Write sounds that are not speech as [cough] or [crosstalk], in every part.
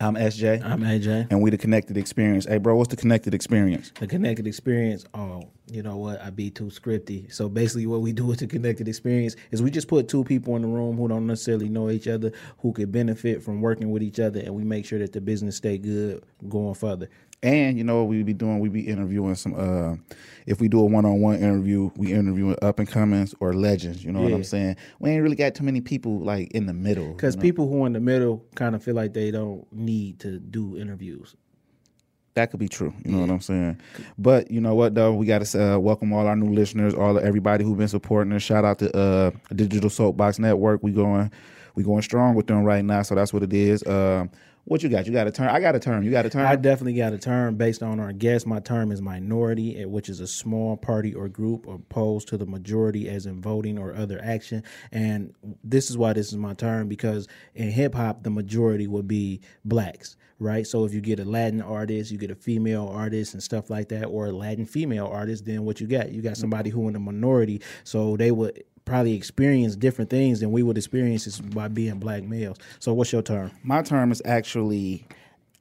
I'm SJ, I'm AJ. and we the Connected Experience. Hey, bro, what's the Connected Experience? The connected experience. Oh, you know what? I be too scripty. So basically, what we do with the connected experience is we just put two people in the room who don't necessarily know each other, who could benefit from working with each other, and we make sure that the business stay good going further. And you know what we be doing? We be interviewing some. uh If we do a one-on-one interview, we interviewing up and comings or legends. You know what I'm saying? We ain't really got too many people like in the middle. Because you know? people who are in the middle kind of feel like they don't need to do interviews. that could be true. You know what I'm saying? But you know what though? We got to uh, welcome all our new listeners, all everybody who's been supporting us. Shout out to uh, Digital Soapbox Network. We going, we going strong with them right now. So that's what it is. Uh, what you got? You got a term? I got a term. You got a term? I definitely got a term based on our guest. My term is minority, which is a small party or group opposed to the majority, as in voting or other action. And this is why this is my term because in hip hop, the majority would be blacks. Right, so if you get a Latin artist, you get a female artist and stuff like that, or a Latin female artist, then what you got? You got somebody who in the minority, so they would probably experience different things than we would experience by being black males. So, what's your term? My term is actually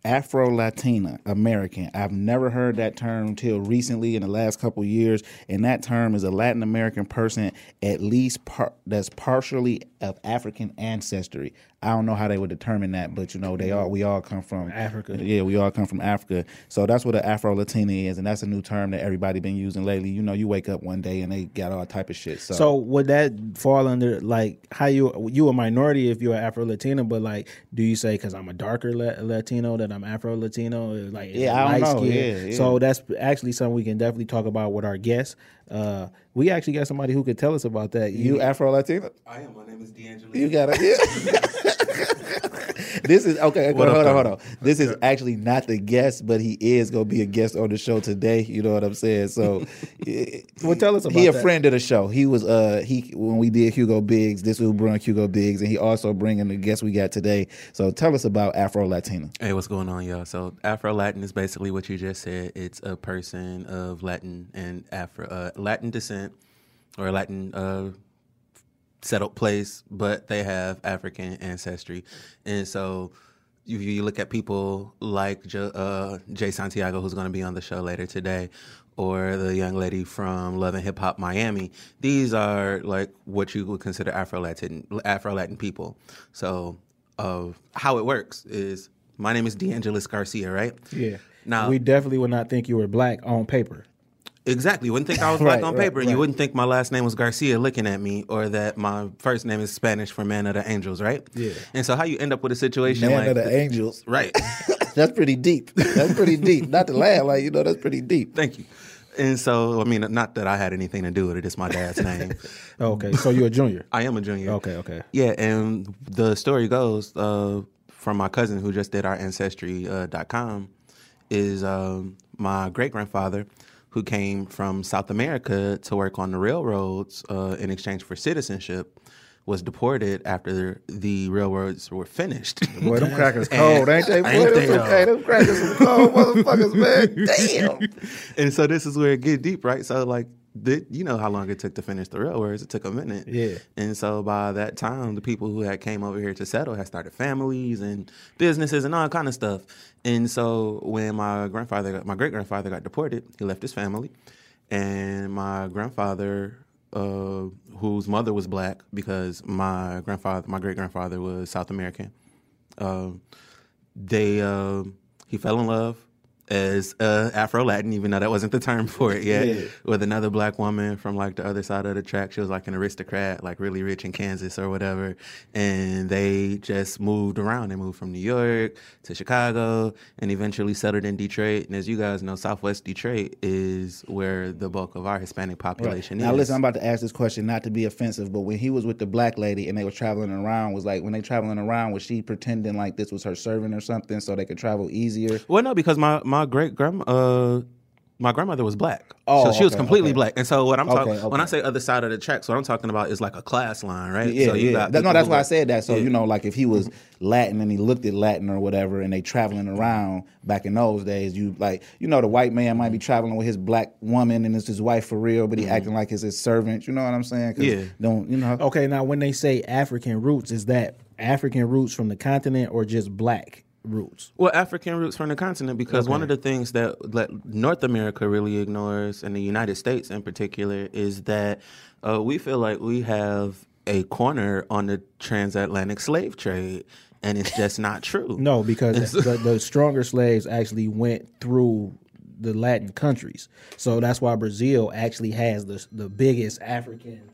Afro Latina American. I've never heard that term until recently in the last couple years, and that term is a Latin American person at least par- that's partially of African ancestry. I don't know how they would determine that, but you know they all we all come from Africa. Yeah, we all come from Africa, so that's what an Afro Latina is, and that's a new term that everybody been using lately. You know, you wake up one day and they got all type of shit. So, So would that fall under like how you you a minority if you're Afro Latina, but like do you say because I'm a darker La- Latino that I'm Afro Latino? Like Yeah, I don't know. light-skinned? Yeah, yeah. So that's actually something we can definitely talk about with our guests. Uh, we actually got somebody who could tell us about that. you Afro Latina? I am. My name is D'Angelo. You got it. Yeah. [laughs] this is okay. What hold up, on, hold on. This is actually not the guest, but he is gonna be a guest on the show today. You know what I'm saying? So, [laughs] Well, tell us He a that. friend of the show. He was uh he when we did Hugo Biggs. This was bring Hugo Biggs, and he also bringing the guest we got today. So tell us about Afro Latina. Hey, what's going on, y'all? So Afro Latin is basically what you just said. It's a person of Latin and Afro uh, Latin descent or Latin uh, settled place, but they have African ancestry, and so. You, you look at people like Jo- uh, J Santiago, who's going to be on the show later today, or the young lady from Love and Hip Hop Miami. These are like what you would consider Afro Latin Afro Latin people. So, uh, how it works is my name is DeAngelis Garcia, right? Yeah. Now, we definitely would not think you were black on paper. Exactly. You wouldn't think I was [laughs] black Right, on right, paper, and right. you wouldn't think my last name was Garcia looking at me, or that my first name is Spanish for Man of the Angels, right? Yeah. And so, how you end up with a situation Man like of the th- Angels. right? [laughs] [laughs] That's pretty deep. That's pretty deep. Not to laugh, like you know, that's pretty deep. Thank you. And so, I mean, not that I had anything to do with it. It's my dad's name. Okay, so you're a junior. I am a junior. Okay, okay. Yeah, and the story goes uh, from my cousin who just did our ancestry.com uh, com, is um, my great grandfather who came from South America to work on the railroads uh, in exchange for citizenship was deported after the railroads were finished. [laughs] Boy, them crackers cold, ain't they? Boy, Ain't them, they, hey, them crackers cold [laughs] motherfuckers, man. Damn. and so this is where it get deep, right? So like, the, you know how long it took to finish the railroads? It took a minute. Yeah. And so by that time, the people who had came over here to settle had started families and businesses and all kind of stuff. And so when my grandfather, got, my great grandfather got deported, he left his family, and my grandfather. Uh, whose mother was black because my grandfather, my great grandfather was South American. Um, they uh, he fell in love as uh, Afro Latin, even though that wasn't the term for it yet, Yeah. with another black woman from like the other side of the track. She was like an aristocrat, like really rich in Kansas or whatever. And they just moved around. They moved from New York to Chicago and eventually settled in Detroit. And as you guys know, Southwest Detroit is where the bulk of our Hispanic population Now is. Now, listen, I'm about to ask this question not to be offensive, but when he was with the black lady and they were traveling around, was like when they traveling around, was she pretending like this was her servant or something so they could travel easier? Well, no, because my my great grandma, uh, my grandmother was black. Oh, so she was okay, completely okay. black. And so what I'm talking Okay, when I say other side of the tracks, what I'm talking about is like a class line, right? Yeah, so you yeah. got That- no, that's why I said that. So Yeah. you know, like if he was Latin and he looked at Latin or whatever, and they traveling around back in those days, you like you know the white man might be traveling with his black woman and it's his wife for real, but he acting like it's his servant. You know what I'm saying? 'Cause Yeah. Don't you know? Okay, now when they say African roots, is that African roots from the continent or just black roots? Well, African roots from the continent, because one of the things that, that North America really ignores, and the United States in particular, is that uh, we feel like we have a corner on the transatlantic slave trade, and it's just not true. No, because the, the stronger slaves actually went through the Latin countries, so that's why Brazil actually has the the biggest African.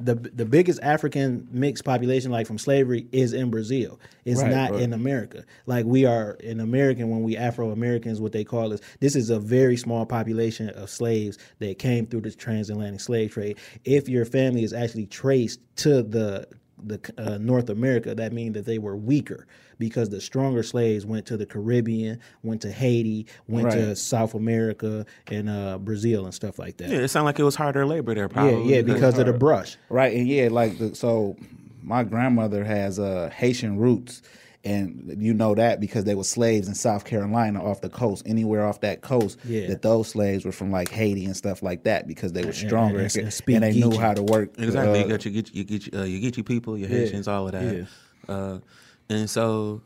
The, the biggest African mixed population, like from slavery, is in Brazil. It's Right, not right. in America. Like we are in American when we Afro Americans, what they call us. This is a very small population of slaves that came through the transatlantic slave trade. If your family is actually traced to the the uh, North America, that means that they were weaker because the stronger slaves went to the Caribbean, went to Haiti, went to South America and uh, Brazil and stuff like that. Yeah, it sounded like it was harder labor there, yeah, probably. yeah, because of the brush. Right, and yeah, like the, so, my grandmother has uh, Haitian roots, and you know that because they were slaves in South Carolina off the coast, anywhere off that coast. Yeah. that those slaves were from like Haiti and stuff like that because they were stronger and- and, and speak they knew Geechee. how to work. Exactly. uh, you got your get you get uh, your Geechee people, your Haitians, all of that. Uh, and so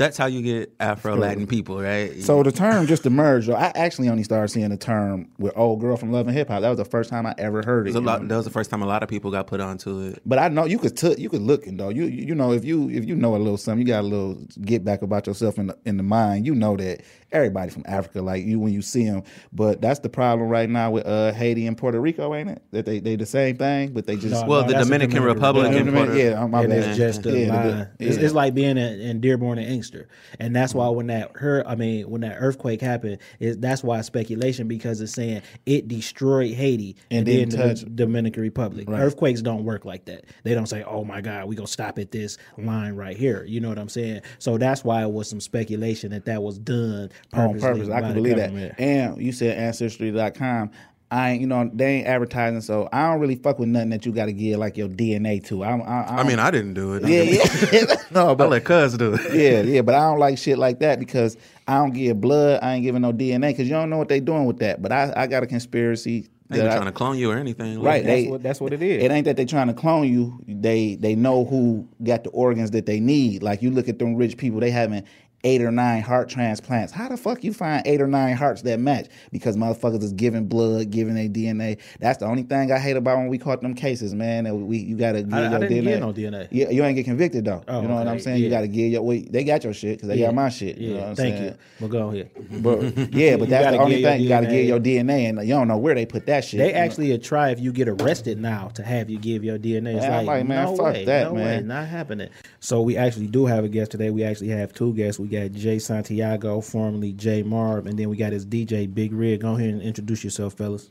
that's how you get Afro Latin people, right? So the term just emerged. though. I actually only started seeing the term with "old girl from Love and Hip Hop." That was the first time I ever heard it. It was a lot, that was the first time a lot of people got put onto it. But I know you could t- you could look and though you you you know if you if you know a little something you got a little get back about yourself in the, in the mind you know that everybody from Africa like you when you see them but that's the problem right now with uh Haiti and Puerto Rico ain't it that they they the same thing but they just No, Well, no, the Dominican Dominican Republic Yeah, and Dominican- Puerto yeah, my and bad. it's just a Yeah, line. It's, yeah. it's like being in, in Dearborn and Inkster, and that's why when that her I mean, when that earthquake happened, it, that's why speculation because it's saying it destroyed Haiti and, And then the touch- Dominican Republic. Earthquakes don't work like that. They don't say, "Oh my God, we gonna stop at this line right here." You know what I'm saying? So that's why it was some speculation that that was done on purpose. I can believe that. government. And you said ancestry.com. I ain't, you know, they ain't advertising, so I don't really fuck with nothing that you got to give like your DNA to. I, I, I mean, I didn't do it. yeah, [laughs] yeah, [laughs] no, I but let Cuz do it. yeah, [laughs] yeah, but I don't like shit like that because I don't give blood. I ain't giving no DNA because you don't know what they doing with that. But I, I got a conspiracy. They ain't trying to clone you or anything. like Right. That's they- what that's what it is. It ain't that they trying to clone you. They they know who got the organs that they need. Like you look at them rich people, they having eight or nine heart transplants. How the fuck you find eight or nine hearts that match? Because motherfuckers is giving blood, giving their DNA. That's the only thing I hate about when we caught them cases, man. That we you gotta give I- I your didn't DNA. get no DNA. Yeah, you ain't get convicted though. Oh, you know what I'm okay, saying? You gotta give your. Wait, they got your shit because they Yeah. got my shit. Yeah, You know what I'm thank saying? you. Well, go ahead. [laughs] But yeah, but You the only thing you gotta give your DNA, and you don't know where they put that shit. They you know? actually try if you get arrested now to have you give your DNA. It's Man, like, like, man, no fuck way, that, no way, not happening. So we actually do have a guest today. We actually have two guests. We got J Santiago, formerly Jay Marv, and then we got his DJ Big Red. Go ahead and introduce yourself, fellas.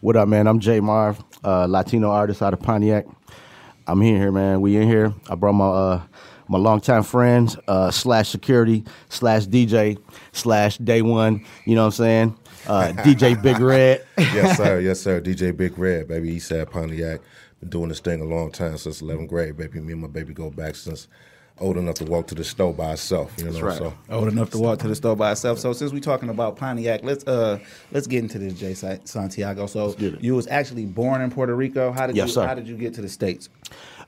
What up, man? I'm Jay Marv, uh, Latino artist out of Pontiac. I'm in here, man. We in here. I brought my uh, my longtime friends uh, slash security slash DJ slash day one. You know what I'm saying? Uh, [laughs] DJ Big Red. yes, sir. [laughs] Yes, sir. DJ Big Red, baby. Eastside Pontiac. Been doing this thing a long time since 11th grade, baby. Me and my baby go back since old enough to walk to the store by herself. You know, right. so old enough to walk to the store by itself. So since we're talking about Pontiac, let's uh let's get into this, J Santiago. So you was actually born in Puerto Rico. How did Yes, you sir. How did you get to the states?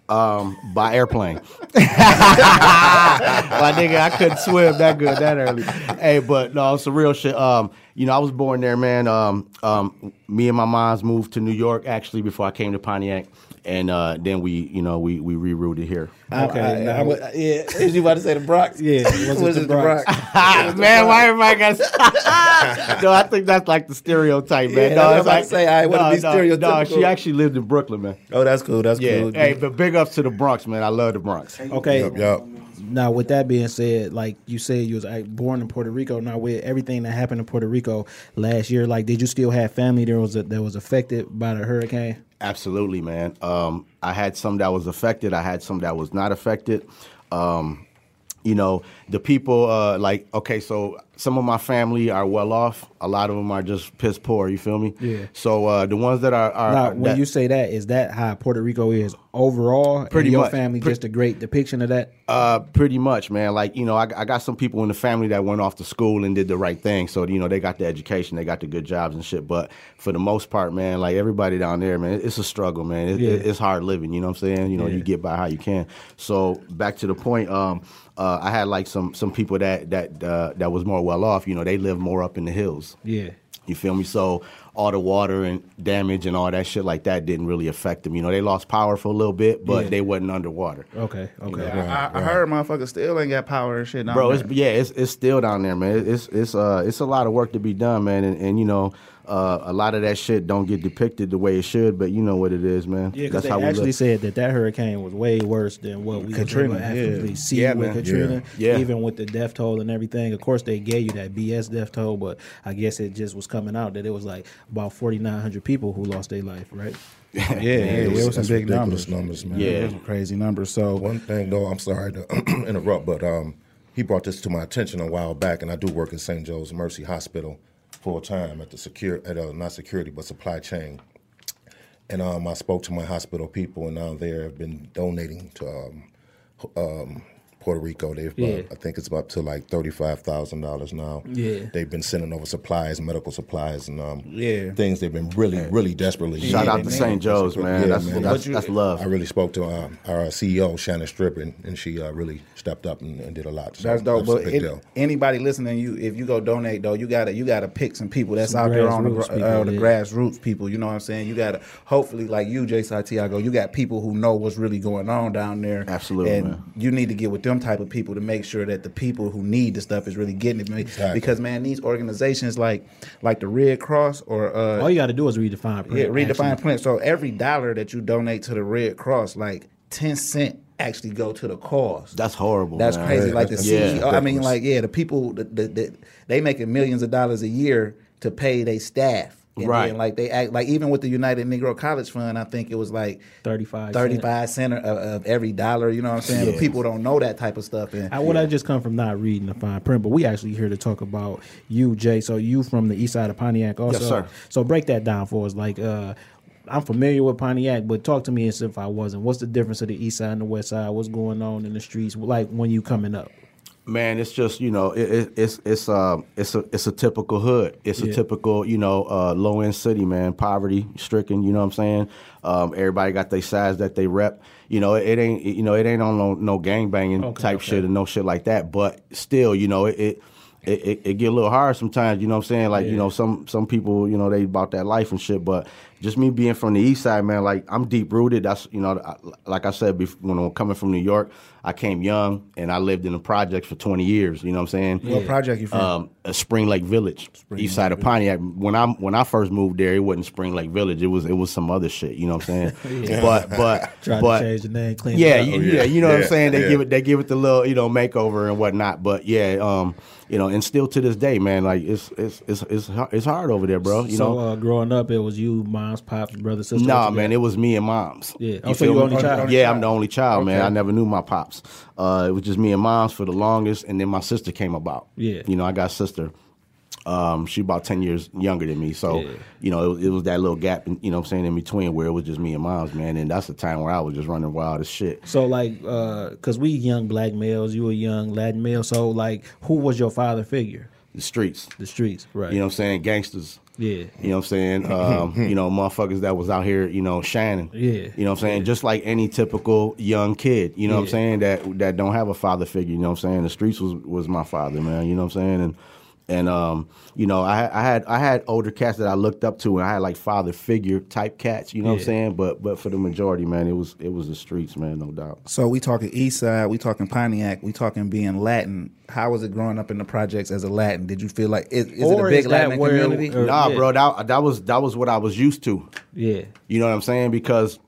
um, by airplane. [laughs] [laughs] My nigga, I couldn't swim that good that early. Hey, but no, it's a real shit. Um, you know, I was born there, man. Um, um, me and my moms moved to New York actually before I came to Pontiac, and uh, then we, you know, we we rerouted here. Okay, I, I, now- I would- yeah. Is you about to say the Bronx? [laughs] Yeah, was it Was the it Bronx? [laughs] man, why everybody got? [laughs] no, I think that's like the stereotype, man. Yeah, no, I was it's about to like say, I wouldn't no, be no, No, stereotypical. she actually lived in Brooklyn, man. Oh, that's cool. That's Yeah, cool. hey, but big ups to the Bronx, man. I love the Bronx. Okay. Yup, yup. Now, with that being said, like you said, you was born in Puerto Rico. Now, with everything that happened in Puerto Rico last year, like, did you still have family that was that was affected by the hurricane? Absolutely, man. Um, I had some that was affected. I had some that was not affected. Um, you know, the people uh, like okay, so some of my family are well off. A lot of them are just piss poor. You feel me? Yeah. So uh, the ones that are, are Now, are- when that- you say that, is that how Puerto Rico is overall? Pretty your much. family Pre- just a great depiction of that. Uh, pretty much, man. Like you know, I, I got some people in the family that went off to school and did the right thing. So you know, they got the education, they got the good jobs and shit. But for the most part, man, like everybody down there, man, it's a struggle, man. It, Yeah. it- it's hard living. You know what I'm saying? You know, Yeah. you get by how you can. So back to the point. Um, uh, I had like some some people that that uh, that was more well off. You know, they live more up in the hills. Yeah. You feel me? So all the water and damage and all that shit like that didn't really affect them. You know, they lost power for a little bit, but Yeah. they wasn't underwater. Okay. Okay. I, I heard motherfuckers still ain't got power and shit. down Bro, there. it's yeah, it's it's still down there, man. It's it's uh it's a lot of work to be done, man, and, and you know, uh, a lot of that shit don't get depicted the way it should, but you know what it is, man. Yeah, because they how actually live. said that that hurricane was way worse than what we Katrina, Katrina, actively yeah. see Yeah, with man. Katrina. Yeah. Yeah. Even with the death toll and everything. Of course, they gave you that BS death toll, but I guess it just was coming out that it was like about 4,900 people who lost their life, right? [laughs] yeah, yeah, it was some big numbers. numbers, man. Yeah. it was crazy numbers. So One thing though, I'm sorry to [clears throat] interrupt, but um, he brought this to my attention a while back, and I do work at St. Joe's Mercy Hospital full time at the secure at uh, not security but supply chain. And um, I spoke to my hospital people, and now they have been donating to um, um, Puerto Rico. They've, Yeah. uh, I think it's up to like thirty-five thousand dollars now. Yeah. they've been sending over supplies, medical supplies, and um, Yeah. things they've been really, really desperately. Shout Yeah, out they to St. Joe's, man. Yeah, that's man. that's, What that's love. I really spoke to uh, our CEO Shannon Striebich, and she uh, really stepped up and, and did a lot. So That's dope. That's a But big it- deal. anybody listening, you if you go donate though, you gotta you gotta pick some people that's Some out there on the, grassroots people, uh, the yeah. grassroots people. You know what I'm saying? You gotta hopefully like you, J Santiago, you got people who know what's really going on down there. Absolutely, and man. you need to get with them type of people to make sure that the people who need the stuff is really getting it. Exactly. Because man, these organizations like like the Red Cross or uh, All you got to do is read the fine print. yeah, actually. print. So every dollar that you donate to the Red Cross, like ten cent actually go to the cause. That's horrible. That's man. crazy. Like the CEO. I mean, like yeah, the people that the, the, they making millions of dollars a year to pay their staff. And Right. then, like they act like even with the United Negro College Fund, I think it was like 35 cent. 35 cent of, of every dollar. You know what I'm saying? But people don't know that type of stuff. And I would I just come from not reading the fine print, but we actually here to talk about you, Jay. So you from the east side of Pontiac, also. Yes, sir. So break that down for us. Like, uh, I'm familiar with Pontiac, but talk to me as if I wasn't. What's the difference of the east side and the west side? What's going on in the streets? Like when you coming up? Man, it's just you know, it, it, it's it's uh it's a it's a typical hood. It's Yeah. a typical you know uh, low end city, man. Poverty stricken. You know what I'm saying? Um, everybody got their sides that they rep. You know, it, ain't you know it ain't on no, no gang banging Okay, type okay. shit and no shit like that. But still, you know, it. it it, it, it get a little hard sometimes, you know what I'm saying? Like, you know, some some people, you know, they about that life and shit. But just me being from the east side, man, like I'm deep rooted. That's you know, I, like I said, bef- when I'm coming from New York, I came young and I lived in the projects for 20 years. You know what I'm saying? what project you from? um, Spring Lake Village, east side of Pontiac. When I when I first moved there, it wasn't Spring Lake Village. It was it was some other shit. You know what I'm saying? [laughs] But but [laughs] Trying but to change the name, clean yeah, it up. you, Oh, yeah, yeah. you know what I'm saying. They yeah. give it they give it the little you know makeover and whatnot. But yeah, um, you know, and still to this day, man, like it's it's it's it's, it's hard over there, bro. You so know. uh, growing up, it was you, moms, pops, brothers, sisters. Nah, man, it was me and moms. Yeah. You Oh, so you me? only child? Yeah, I'm the only child, man. I never knew my pops. Uh, it was just me and moms for the longest, and then my sister came about. Yeah. You know, I got a sister. Um, she about ten years younger than me, so Yeah. you know it, it was that little gap, in, you know, what I'm saying in between where it was just me and moms, man, and that's the time where I was just running wild as shit. So like, uh, cause we young black males, you a young Latin male. So like, who was your father figure? The streets, The streets, right? you know, what I'm saying gangsters. Yeah. You know what I'm saying? [laughs] Um, you know, motherfuckers that was out here, you know, shining. Yeah. You know what I'm saying? Just like any typical young kid, you know what I'm saying, that that don't have a father figure, you know what I'm saying? The streets was was my father, man, you know what I'm saying? And and um, you know, I I had I had older cats that I looked up to and I had like father figure type cats, you know what I'm saying? But but for the majority, man, it was it was the streets, man, no doubt. So we talking East Side, we talking Pontiac, we talking being Latin. How was it growing up in the projects as a Latin? Did you feel like is, is it a big is that Latin where- community? or- nah, yeah. bro, that that was that was what I was used to. Yeah. You know what I'm saying? Because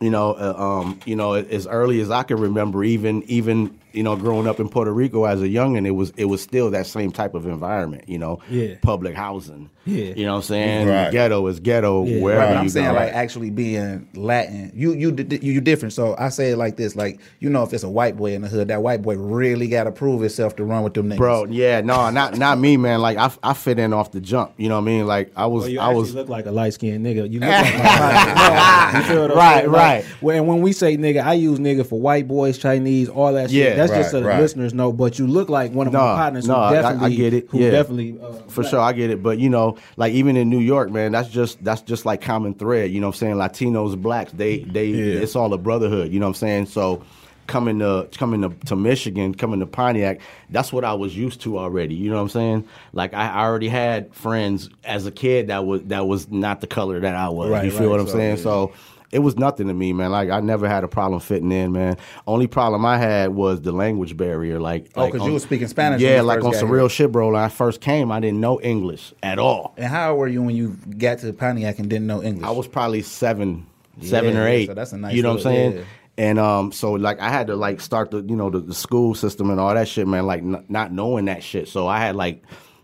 you know, uh, um, you know, as early as I can remember, even even you know, growing up in Puerto Rico as a youngin, it was it was still that same type of environment, you know, Yeah. public housing, Yeah. you know what I'm saying? Right. Ghetto is ghetto Yeah. wherever Right, you I'm saying go. like actually being Latin. You you di- you different. So I say it like this: like you know, if it's a white boy in the hood, that white boy really got to prove himself to run with them niggas. Bro, yeah, no, not not me, man. Like I, I fit in off the jump. You know what I mean? Like I was, Well, you I was. look like a light skinned nigga. You [laughs] look like my partner. No, you feel what I'm Right, saying? Like, right. when when we say nigga, I use nigga for white boys, Chinese, all that shit. Yeah, That's just right, so the right. listeners know. But you look like one of No, my partners no, who I- I definitely get it. Who Yeah. definitely uh, For sure, I get it, but you know, like even in New York, man, that's just that's just like common thread. You know what I'm saying? Latinos, blacks, they they it's all a brotherhood. You know what I'm saying? So coming to coming to, to Michigan, coming to Pontiac, that's what I was used to already. You know what I'm saying? Like I, I already had friends as a kid that was that was not the color that I was. Right, you feel right, what I'm so, saying? yeah. So it was nothing to me, man. Like I never had a problem fitting in, man. Only problem I had was the language barrier. Like, Oh, because on- you were speaking Spanish Yeah, like on some here. real shit, bro. When I first came, I didn't know English at all. And how old were you when you got to Pontiac and didn't know English? I was probably seven, seven Yeah, or eight. so that's a nice You know what I'm saying? yeah. And um, so like I had to like start the you know the, the school system and all that shit, man. Like n- not knowing that shit, so I had like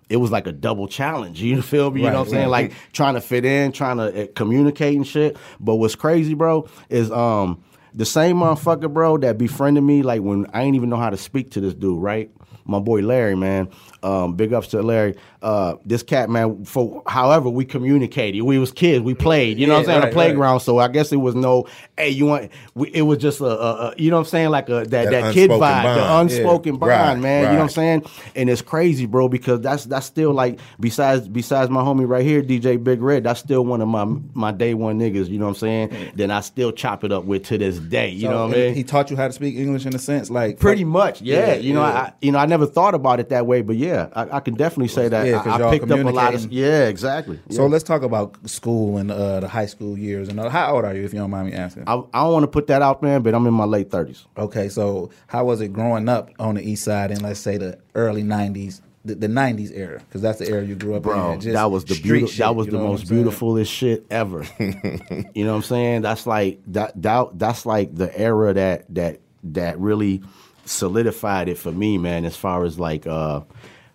it was like a double challenge. [laughs] You feel me? You Right, know what I'm saying? right. Like trying to fit in, trying to uh, communicate and shit. But what's crazy, bro, is um the same motherfucker, bro, that befriended me like when I ain't even know how to speak to this dude, right? My boy Larry, man. Um, big ups to Larry. Uh, this cat, man. For however we communicated, we was kids, we played. You know what I'm saying? On right, the playground. So I guess it was no, hey, you want? We, it was just a, a, a, you know what I'm saying? Like a that, that, That kid vibe, the unspoken Yeah. bond, Right, man. You know what I'm saying? And it's crazy, bro, because that's that's still like besides besides my homie right here, DJ Big Red. That's still one of my my day one niggas. You know what I'm saying? Then I still chop it up with to this day. You So, know what I mean? He taught you how to speak English in a sense, like Pretty much, yeah. Yeah, you know. I you know I never thought about it that way, but yeah, I, I can definitely say that Yeah, I, I picked up a lot of yeah, exactly. So let's talk about school and uh, the high school years. And uh, how old are you, if you don't mind me asking? I, I don't want to put that out, man, but I'm in my late thirties. Okay, so how was it growing up on the east side in let's say the early '90s, the, the '90s era? Because that's the era you grew up Bro, in. Just that was the street beautiful. shit, That was you the know most beautifulest shit ever. [laughs] you know what I'm saying? That's like that. That that's like the era that that that really solidified it for me, man. As far as like uh,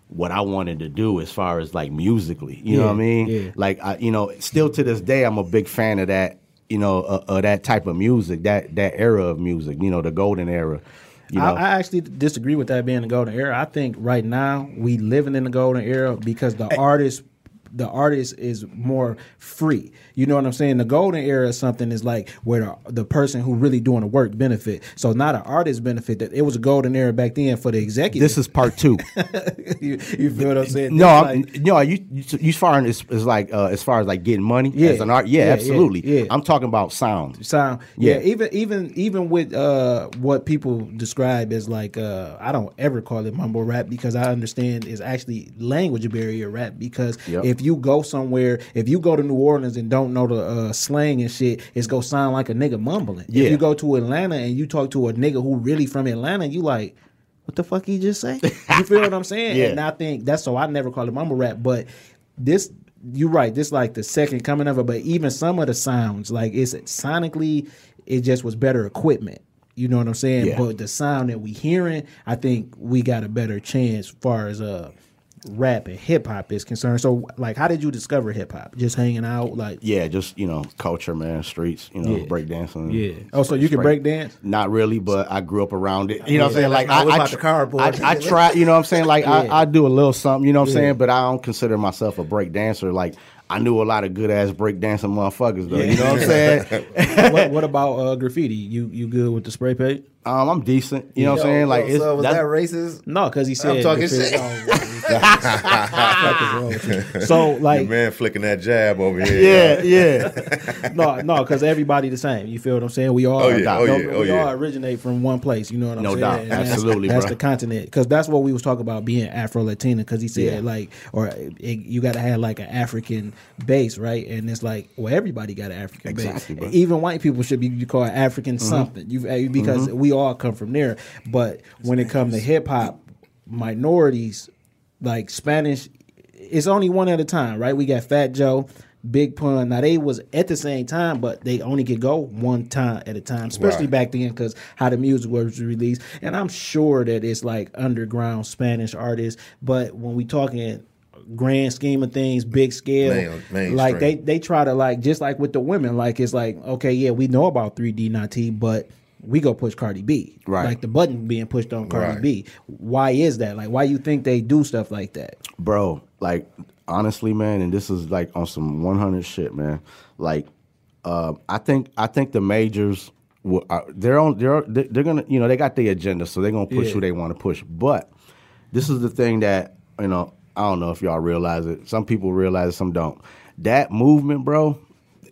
what I wanted to do, as far as like musically, you know what I mean? yeah. Like I, you know, still to this day, I'm a big fan of that. You know, uh, uh, that type of music, that that era of music. You know, the golden era. You know, I, I actually disagree with that being the golden era. I think right now we living in the golden era because the artist the artist is more free. You know what I'm saying? The golden era is something is like where the, the person who really doing the work benefit. So not an artist benefit. That it was a golden era back then for the executive. this is part two. [laughs] you, you feel what I'm saying? No, I'm, like- no, you you, far as, like uh, as far as like getting money Yeah. as an art, yeah, Yeah, yeah, absolutely. yeah. I'm talking about sound. sound yeah. Yeah. even even even with uh what people describe as like uh i don't ever call it mumble rap because i understand is actually language barrier rap because Yep. if you go somewhere if you go to new orleans and don't know the uh slang and shit it's gonna sound like a nigga mumbling Yeah. if you go to atlanta and you talk to a nigga who really from atlanta you like what the fuck he just say you feel what i'm saying [laughs] Yeah. and i think that's so i never call it mumble rap but this you're right. This like the second coming of it, but even some of the sounds, like it's sonically, it just was better equipment. You know what I'm saying? Yeah. But the sound that we hearing, I think we got a better chance as far as uh rap and hip hop is concerned. So like how did you discover hip hop? Just hanging out like Yeah, just you know, culture, man, streets, you know, Yeah. breakdancing. Yeah. Oh, so you can break dance? Not really, but I grew up around it. You know what I'm saying? Like I I, I, about the. I, I try. You know what I'm saying? Like [laughs] Yeah. I, I do a little something. You know what I'm Yeah. saying? But I don't consider myself a break dancer. Like I knew a lot of good ass break dancing motherfuckers though. You know what I'm saying? [laughs] what, what about uh graffiti? You you good with the spray paint? Um, I'm decent. You know what I'm saying? Like it's so was that racist? No, because he said I'm talking shit. Oh, what the fuck is wrong with you? [laughs] So Your like man flicking that jab over here. yeah, yeah. [laughs] no, no, because everybody the same. You feel what I'm saying? We all, Oh, yeah. Oh, no, yeah. we Oh, all yeah. originate from one place. You know what I'm saying? No saying? doubt. And that's- Absolutely, That's bro. the continent, because that's what we was talking about being Afro Latina. Because he said Yeah. like, or it, you got to have like an African base, right? And it's like, well, everybody got an African Exactly, base. bro. Even white people should be you call it African something. You uh, because we all come from there. But when it comes to hip hop, minorities like Spanish, it's only one at a time, right? We got Fat Joe. Big Pun. Now they was at the same time, but they only could go one time at a time, especially Right. back then because how the music was released. And I'm sure that it's like underground Spanish artists, but when we talking grand scheme of things, big scale, like they they try to like just like with the women, like it's like okay, yeah, we know about 3D Na'Tee, but we go push Cardi B, Right. Like the button being pushed on Cardi Right. B. Why is that? Like, why you think they do stuff like that? bro like honestly man and this is like on some 100 shit man like uh, i think i think the majors will, are, they're on they're they're they're gonna you know they got the agenda so they're gonna push Yeah. who they want to push but this is the thing that you know i don't know if y'all realize it some people realize it some don't that movement bro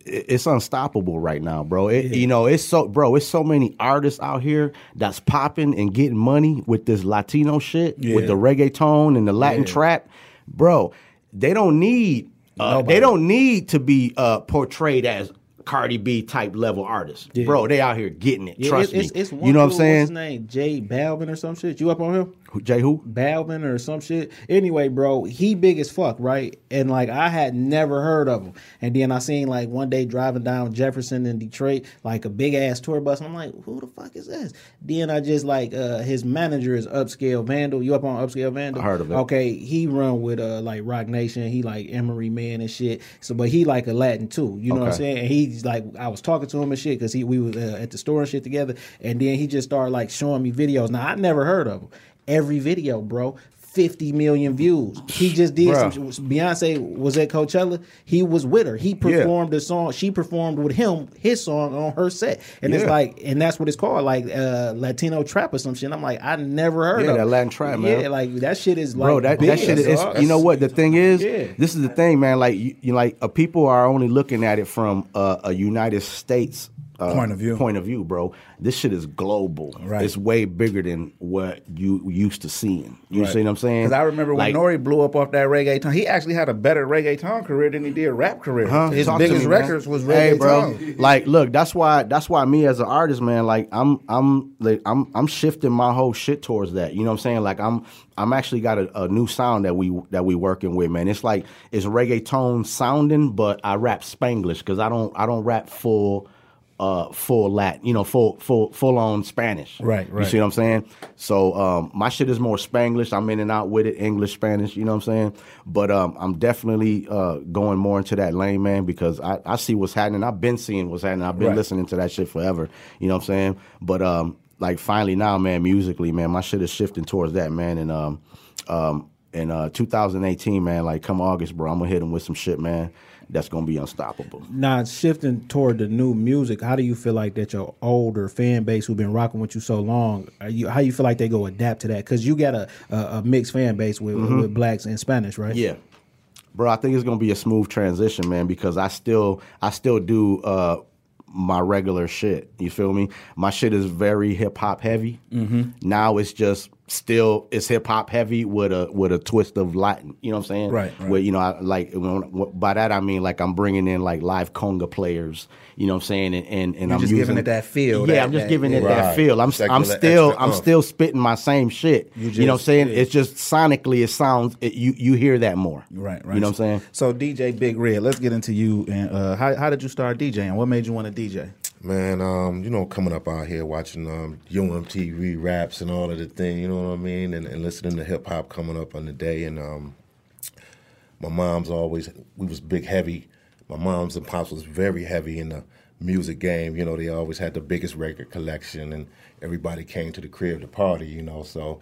it's unstoppable right now, bro. It, You know, it's so, bro. It's so many artists out here that's popping and getting money with this Latino shit, with the reggaeton and the Latin trap, bro. They don't need, uh, they don't need to be uh, portrayed as Cardi B type level artists, bro. They out here getting it. Yeah, Trust it's, me. It's, it's you know what I'm saying? What's his name? J Balvin or some shit. You up on him? Jay who? Balvin or some shit. Anyway, bro, he big as fuck, right? And like I had never heard of him. And then I seen like one day driving down Jefferson in Detroit, like a big ass tour bus. And I'm like, who the fuck is this? Then I just like uh his manager is Upscale Vandal. You up on Upscale Vandal? I heard of it. Okay, he run with uh like Roc Nation. He like Emery Man and shit. So, but he like a Latin too. You know what I'm saying? And he's like, I was talking to him and shit because he we was uh, at the store and shit together. And then he just started like showing me videos. Now I never heard of him. Every video, bro. 50 million views. He just did Bruh. some Beyonce was at Coachella. He was with her. He performed a song. She performed with him his song on her set. And it's like and that's what it's called like uh Latino trap or some shit. And I'm like I never heard Yeah, of that. Latin trap, man. Yeah, like that shit is like bro. That, big. that shit is. You know what the thing is? Yeah. This is the thing, man. Like you, you like uh, people are only looking at it from uh, a United States. Uh, Point of view. Point of view, bro. This shit is global. Right. It's way bigger than what you used to seeing. You Right. see what I'm saying? Because I remember when N.O.R.E. blew up off that reggaeton, he actually had a better reggaeton career than he did rap career. Huh? His Talk biggest me, man. records was Hey, reggaeton. bro. Like, look, that's why. That's why me as an artist, man. Like, I'm, I'm, like, I'm, I'm shifting my whole shit towards that. You know what I'm saying? Like, I'm, I'm actually got a, a new sound that we that we working with, man. It's like it's reggaeton sounding, but I rap Spanglish because I don't, I don't rap full. Uh, full Latin, you know, full, full, full on Spanish. Right, right. You see what I'm saying? So um, my shit is more Spanglish. I'm in and out with it, English, Spanish. You know what I'm saying? But um, I'm definitely uh, going more into that lane, man, because I, I see what's happening. I've been seeing what's happening. I've been Right. listening to that shit forever. You know what I'm saying? But um, like finally now, man, musically, man, my shit is shifting towards that, man. And um, um, in uh, 2018, man, like come August, bro, I'm gonna hit him with some shit, man. That's gonna be unstoppable. Now shifting toward the new music, how do you feel like that your older fan base who've been rocking with you so long, are you how you feel like they go adapt to that? Because you got a, a a mixed fan base with with blacks and Spanish, right? Yeah. Bro, I think it's gonna be a smooth transition, man, because I still I still do uh my regular shit. You feel me? My shit is very hip hop heavy. Mm-hmm. Now it's just still it's hip hop heavy with a with a twist of Latin. You know what I'm saying? Right, right. Where you know, I, like when, by that I mean like I'm bringing in like live conga players. You know what I'm saying? And and, and I'm just using, giving it that feel, Yeah, that- I'm just that- giving it yeah. that feel. I'm Secular I'm still extra I'm still spitting my same shit. You, know what I'm saying? yeah. It's just sonically it sounds it, you you hear that more. Right, right. You know what I'm saying? So DJ Big Red, let's get into you and uh, how how did you start DJing? What made you want to DJ? Man, um, you know, coming up out here watching um, Yo MTV Raps and all of the thing, you know what I mean, and, and listening to hip hop coming up on the day, and um, my mom's always we was big heavy. My mom's and pops was very heavy in the music game. You know, they always had the biggest record collection, and everybody came to the crib to party. You know, so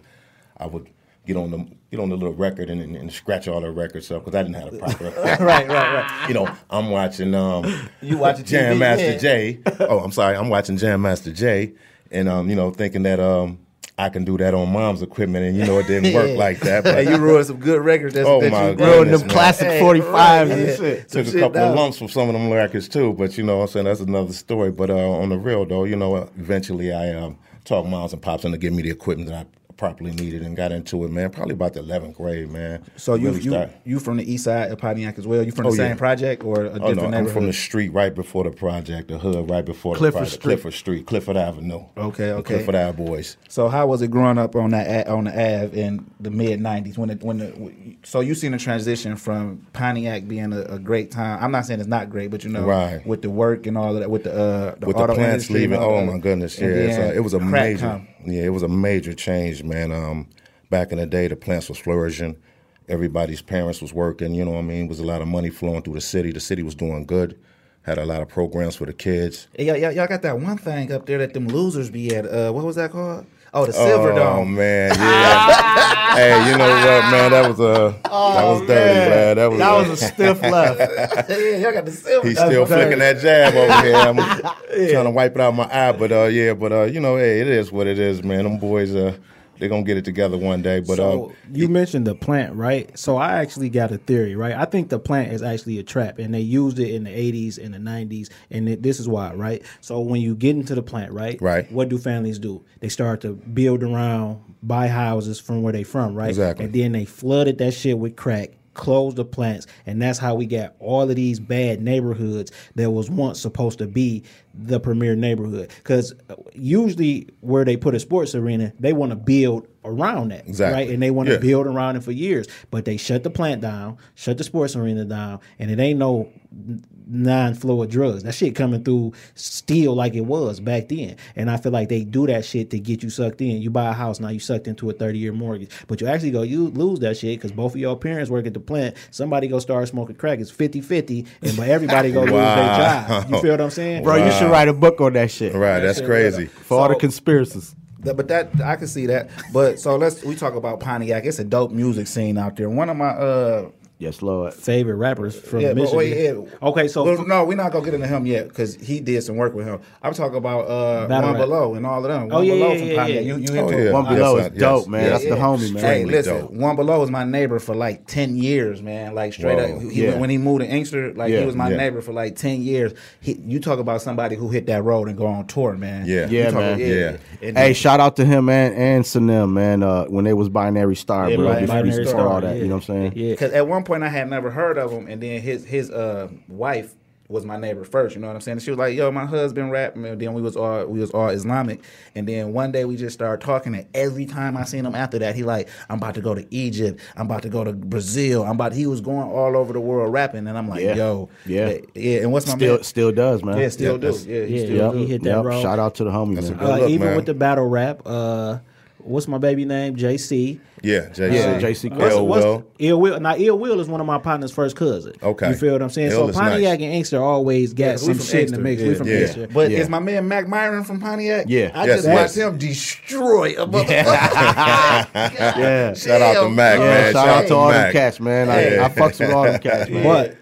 I would get on the get on the little record and, and, and scratch all the records up because I didn't have a proper. [laughs] right, right, right. you know, I'm watching um You watching Jam TV, Master yeah. Jay. Oh, I'm sorry, I'm watching Jam Master Jay, and um, you know, thinking that um I can do that on mom's equipment, and you know, it didn't work [laughs] like that. But Hey, you ruined some good records. That's, Oh, that my you goodness, Ruined them man. classic Hey, 45s right, and yeah. shit. Some took a couple down. of lumps from some of them records too. But you know, what I'm saying that's another story. But uh, on the real though, you know, eventually I um, talked moms and pops into giving me the equipment that I properly needed and got into it, man. Probably about the eleventh grade, man. So you Really you, start- you from the east side of Pontiac as well? You from the Oh, same yeah. project or a Oh different no, I'm from the street right before the project, the hood right before Clifford the project. Street. Clifford Street, Clifford Avenue. Okay, okay. Clifford Ave boys. So how was it growing up on that on the Ave in the mid '90s when it when the so you seen the transition from Pontiac being a, a great time? I'm not saying it's not great, but you know, Right. with the work and all of that, with the uh, the with the plants leaving. Oh my goodness, yeah, And it's then a, it was amazing. crack major, come. Yeah, it was a major change, man. Um, back in the day, the plants was flourishing. Everybody's parents was working. You know what I mean? Was a lot of money flowing through the city. The city was doing good. Had a lot of programs for the kids. Y'all, y'all, y'all got that one thing up there that them losers be at. Uh, what was that called? Oh, the Silver oh Dome. man, [laughs] yeah. hey, you know what, man? That was uh, that was dirty, man. That was That uh, was a stiff [laughs] left. yeah, y'all got the Silver He's still flicking that jab over here. I'm [laughs] trying to wipe it out my eye, but uh, yeah, but uh, you know, hey, it is what it is, man. Them boys, uh, they're gonna get it together one day. But So uh, you mentioned the plant, right? So I actually got a theory, right? I think the plant is actually a trap, and they used it in the '80s and the '90s, and it, this is why, right? So when you get into the plant, right? Right. What do families do? They start to build around, buy houses from where they from, right? Exactly. And then they flooded that shit with crack. Closed the plants, and that's how we got all of these bad neighborhoods that was once supposed to be the premier neighborhood. Because usually, where they put a sports arena, they want to build around that, Exactly. right? And they want to Yeah. build around it for years. But they shut the plant down, shut the sports arena down, and it ain't no non-flow of drugs. That shit coming through still like it was back then. And I feel like they do that shit to get you sucked in. You buy a house now, you sucked into a 30-year mortgage. But you actually go, you lose that shit because both of your parents work at the plant. Somebody go start smoking crack. It's 50-50, and but everybody go lose their [laughs] job. You feel what I'm saying? Bro, you should write a book on that shit. right, that's crazy. For all the conspiracies. That- but that I can see that. But so let's we talk about Pontiac. It's a dope music scene out there. One of my uh Yes, Lord. Favorite rappers from yeah, but Michigan. wait, yeah. Okay, so Well, no, we're not gonna get into him yet because he did some work with him. I'm talking about uh, Battle One rap. Below and all of them. Oh, One yeah, Below yeah, from yeah, Pontiac. yeah. You, you Oh, into yeah. One Be Lo uh, is dope, yes. man. Yeah, That's yeah. the homie, man. Hey, listen, dope. One Be Lo was my neighbor for like ten years, man. Like straight Whoa. up, he, Yeah. when he moved to Inkster, like he was my yeah. neighbor for like ten years. He, you talk about somebody who hit that road and go on tour, man. Yeah. Yeah, talk- man. Yeah. Hey, shout out to him man, and Senim, man. Uh, when they was Binary Star, bro. Binary Before Star, all that, yeah. you know what I'm saying? Yeah. Because at one point I had never heard of him, and then his his uh wife was my neighbor first. You know what I'm saying? And she was like, "Yo, my husband rapping." And then we was all we was all Islamic, and then one day we just started talking. And every time I seen him after that, he like, "I'm about to go to Egypt. I'm about to go to Brazil. I'm about." He was going all over the world rapping, and I'm like, Yeah. "Yo, Yeah. yeah." And what's my Still, man? still does, man. Yeah, still Yeah, do. Yeah, he Yeah, still Yep, do. he hit that yep. road. Shout out to the homie, That's man. a good Uh, look, even man. with the battle rap, uh, what's my baby name? JC. Yeah, JC. Uh, yeah, JC What's, Ill what's, Will. Ill Will. Now, Ill Will is one of my partner's first cousin. Okay. You feel what I'm saying? Ill so Pontiac nice. and Inkster always got Yeah, we some from shit in the Inkster, mix. We from Yeah. Inkster. But Yeah. is my man Mac Myron from Pontiac? Yeah. I Yes, just yes. watched him destroy a motherfucker. Yeah. [laughs] [laughs] Shout out to Mac. Yeah, man. shout out to all them cats, man. I, Yeah. I fucks with all them cats, [laughs] man. But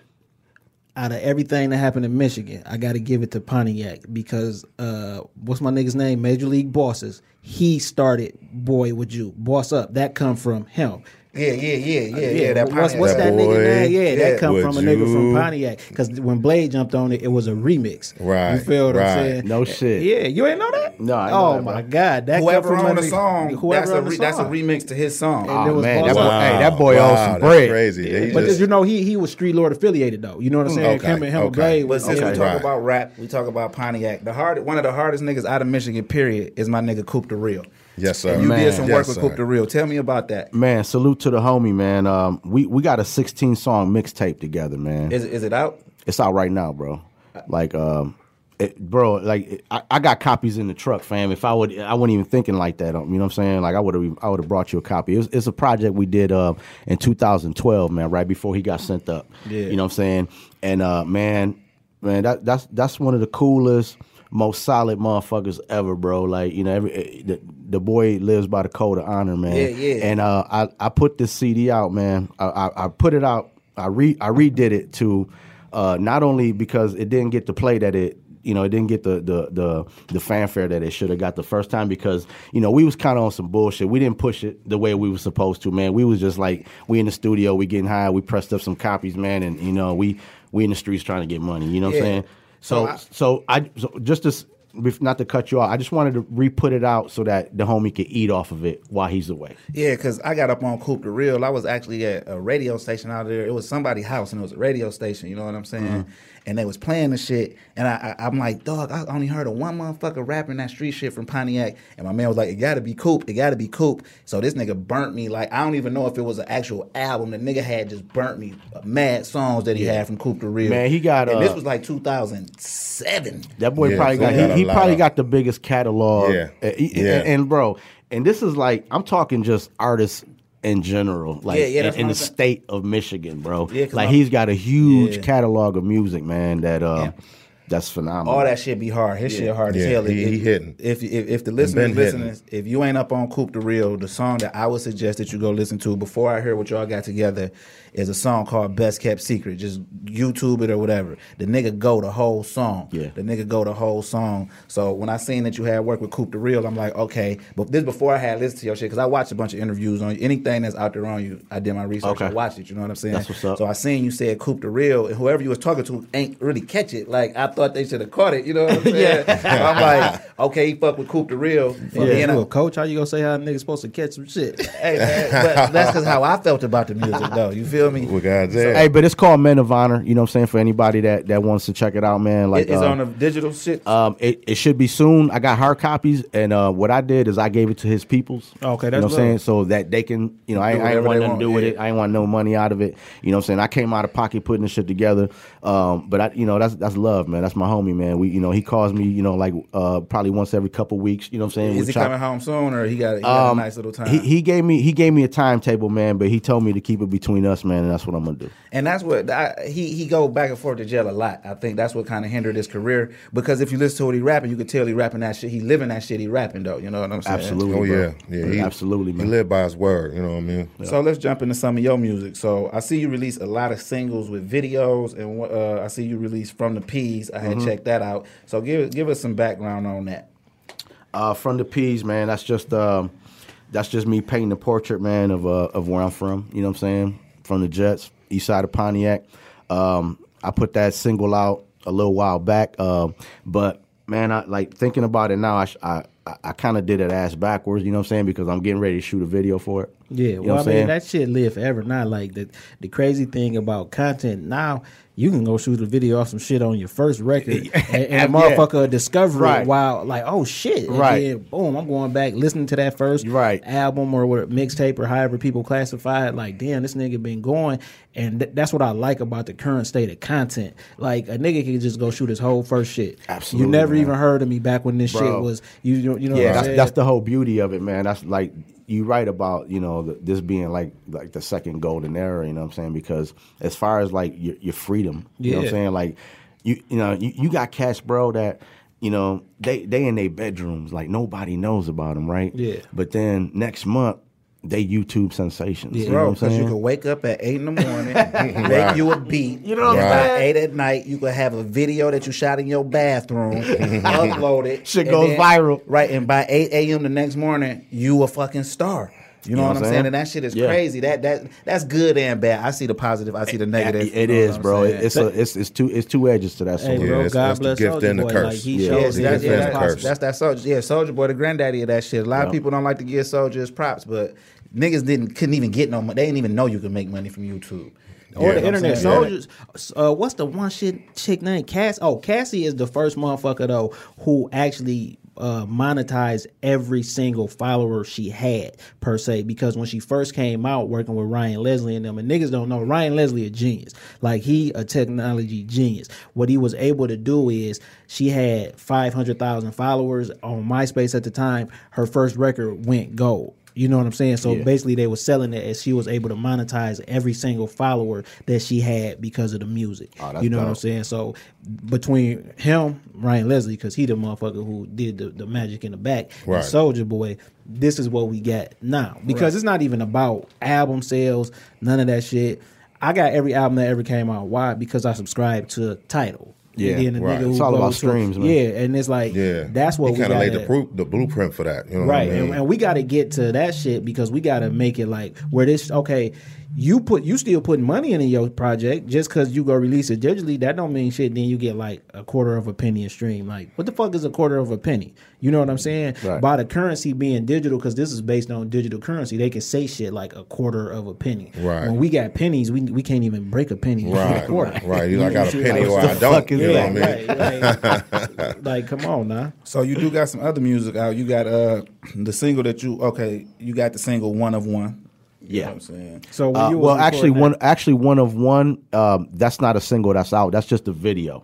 out of everything that happened in Michigan, I got to give it to Pontiac because uh, what's my nigga's name? Major League Bosses. He started Boy With You, Boss Up. That come from him. Yeah, yeah, yeah, yeah, yeah. That what's, what's that That nigga name? Yeah, yeah, that come would from a nigga from Pontiac. Because when Blade jumped on it, it was a remix. Right, You feel what right. I'm saying? No shit. Yeah, you ain't know that? No, I know Oh that, my bro. God, that Whoever from on the song, whoever that's a on the re- that's a remix to his song. And Oh man, that boy, Up. hey, that boy Wow, owes some that's bread. crazy. He But just- you know, he he was Street Lord affiliated though. You know what I'm saying? Okay, Him and him okay. Blade. But since we talk about rap, we talk about Pontiac. The hard, one of the hardest niggas out of Michigan, period, is my nigga Coop the Real. Yes, sir. And you Man. did some Yes, work with sir. Coop the Real. Tell me about that. Man, salute to the homie, man. Um, we we got a 16 song mixtape together, man. Is is it out? It's out right now, bro. Like, um, it, bro, like it, I, I got copies in the truck, fam. If I would, I wasn't even thinking like that. um, You know what I'm saying? Like I would have, I would have brought you a copy. It was, it's a project we did uh, in 2012, man. Right before he got sent up. Yeah. You know what I'm saying? And uh, man, man, that that's that's one of the coolest, most solid motherfuckers ever, bro. Like you know, every eh, the, the boy lives by the code of honor, man. Yeah, yeah. And uh, I I put this CD out, man. I, I, I put it out. I re I redid it to uh, not only because it didn't get the play that it you know it didn't get the the the, the fanfare that it should have got the first time because you know we was kind of on some bullshit. We didn't push it the way we were supposed to, man. We was just like we in the studio, we getting high, we pressed up some copies, man, and you know we we in the streets trying to get money. You know what Yeah. I'm saying? So So I- so I so just to not to cut you off, I just wanted to re-put it out so that the homie could eat off of it while he's away. Yeah, because I got up on Coop the Real. I was actually at a radio station out there. It was somebody's house, and it was a radio station. You know what I'm saying? Mm-hmm. And they was playing the shit, and I, I, I'm like, dog, I only heard of one motherfucker rapping that street shit from Pontiac. And my man was like, it gotta be Coop, it gotta be Coop. So this nigga burnt me. Like I don't even know if it was an actual album. The nigga had just burnt me mad songs that he had from Coop the Real. Man, he got, And this uh, was like 2007. That boy Yeah, probably so got he he, got he probably of- got the biggest catalog. Yeah. Uh, he- Yeah. And, and bro, and this is like I'm talking just artists in general, like Yeah, yeah, in, in the saying. state of Michigan, bro. Yeah, 'cause like my- he's got a huge Yeah. catalog of music, man. That uh, Yeah. that's phenomenal. All that shit be hard. His shit hard as Yeah, hell. he- if, he hitting. If, if if the listeners listening, if you ain't up on Coop the Real, the song that I would suggest that you go listen to before I hear what y'all got together is a song called Best Kept Secret. Just YouTube it or whatever. The nigga go the whole song. Yeah. The nigga go the whole song. So when I seen that you had work with Coop the Real, I'm like, okay. But this before I had listened to your shit because I watched a bunch of interviews on you. Anything that's out there on you, I did my research. Okay. I watched it. You know what I'm saying? That's what's up. So I seen you said Coop the Real, and whoever you was talking to ain't really catch it. Like I thought they should have caught it. You know what I'm [laughs] saying? So I'm like, okay, he fuck with Coop the Real. Yeah, then I- you a coach? How you gonna say how a nigga supposed to catch some shit? hey, man, but that's because how I felt about the music, though. You feel me? We got that. Hey, but it's called Men of Honor. You know what I'm saying? For anybody that that wants to check it out, man. Like It- it's uh, on the digital shit. Um, it, it should be soon. I got hard copies, and uh, what I did is I gave it to his peoples. Okay, you that's know what I'm saying, so that they can, you know, I, Do I ain't want nothing to do with yeah. it. I ain't want no money out of it. You know what I'm saying? I came out of pocket putting this shit together. Um, but I, you know, that's that's love, man. That's my homie, man. We, you know, he calls me, you know, like uh, probably once every couple weeks. You know what I'm saying? Is We he chop- coming home soon, or he got, he got um, a nice little time? He, he gave me he gave me a timetable, man, but he told me to keep it between us, man, and that's what I'm gonna do. And that's what I, he he go back and forth to jail a lot. I think that's what kind of hindered his career because if you listen to what he rapping, you could tell he rapping that shit. He living that shit. He rapping though. You know what I'm saying? Absolutely, oh bro. yeah, yeah. He, absolutely, Man. He man. lived by his word. You know what I mean? So let's jump into some of your music. So I see you release a lot of singles with videos, and uh, I see you release from the P's. I had Mm-hmm. checked that out. So give give us some background on that. Uh, from the P's, man. That's just um, that's just me painting a portrait, man, of uh, of where I'm from. You know what I'm saying? From the Jets, east side of Pontiac. Um, I put that single out a little while back, um, but man, I like thinking about it now. I I, I, kind of did it ass backwards. You know what I'm saying? Because I'm getting ready to shoot a video for it. Yeah, You know well, what I mean saying? that shit live forever. Not like the the crazy thing about content now. You can go shoot a video off some shit on your first record, [laughs] and, and a Yeah. motherfucker discover Right. it while like, oh shit, and Right. then, boom, I'm going back listening to that first Right. album or what mixtape or however people classify it. Like, damn, this nigga been going, and th- that's what I like about the current state of content. Like a nigga can just go shoot his whole first shit. Absolutely, you never man. even heard of me back when this shit was you. You know, yeah, that's that's the whole beauty of it, man. That's like you write about, you know, the, this being like like the second golden era. You know what I'm saying? Because as far as like your, your freedom, you know what I'm saying? Like you you know you, you got cats, bro, that you know they they in their bedrooms, like nobody knows about them, right? Yeah. But then next month they YouTube sensations. You know Bro, because you saying? could wake up at eight in the morning, [laughs] make you a beat. You know what I'm and by saying? eight at night, you could have a video that you shot in your bathroom, [laughs] upload it. Shit and goes viral. Right, and by eight a.m. the next morning, you a fucking star. You know, what I'm saying? And that shit is Yeah. crazy. That that that's good and bad. I see the positive. I see the negative. It you know is, bro. saying? It's a it's it's two it's two edges to that Hey, sword. Yeah, bro, it's- God that's the bless gift and the Boy. curse. Like he Yeah. shows Yes, it that's, yeah, and that's, the curse. that's that Soulja. Yeah, Soulja Boy, the granddaddy of that shit. A lot of people don't like to give Soulja's props, but niggas didn't couldn't even get no money. They didn't even know you could make money from YouTube. Or You know the internet soldiers. Uh, what's the one shit chick name? Cass. Oh, Cassie is the first motherfucker though who actually uh, monetized every single follower she had per se. Because when she first came out working with Ryan Leslie and them, and niggas don't know Ryan Leslie a genius. Like he a technology genius. What he was able to do is she had five hundred thousand followers on MySpace at the time. Her first record went gold. You know what I'm saying? So Yeah. basically, they were selling it as she was able to monetize every single follower that she had because of the music. Oh, you know what I'm saying? So between him, Ryan Leslie, because he the motherfucker who did the, the magic in the back, Right. and Soulja Boy, this is what we got now. Because it's not even about album sales, none of that shit. I got every album that ever came out. Why? Because I subscribed to Tidal. Yeah, and then the right. nigga who It's all goes about to- streams, man. Yeah, and it's like Yeah, that's what he we kind of got laid the, proof, the blueprint for that. You know right what I mean? and, and we got to get to that shit because we got to make it like where this okay you put you still putting money into your project just because you go release it digitally. That don't mean shit. Then you get like a quarter of a penny a stream. Like what the fuck is a quarter of a penny? You know what I'm saying? Right. By the currency being digital, because this is based on digital currency, they can say shit like a quarter of a penny. Right. When we got pennies, we we can't even break a penny. in a [laughs] Right, right. You [laughs] I got a penny like, or what I the don't. fuck is You know that? what I mean? Right, like, [laughs] like, come on now. So you do got some other music out. You got uh the single that you okay. You got the single one of one. You know Yeah. what I'm saying. So when Uh, you was well, actually, recording one that- actually one of one. Um, that's not a single that's out. That's just a video.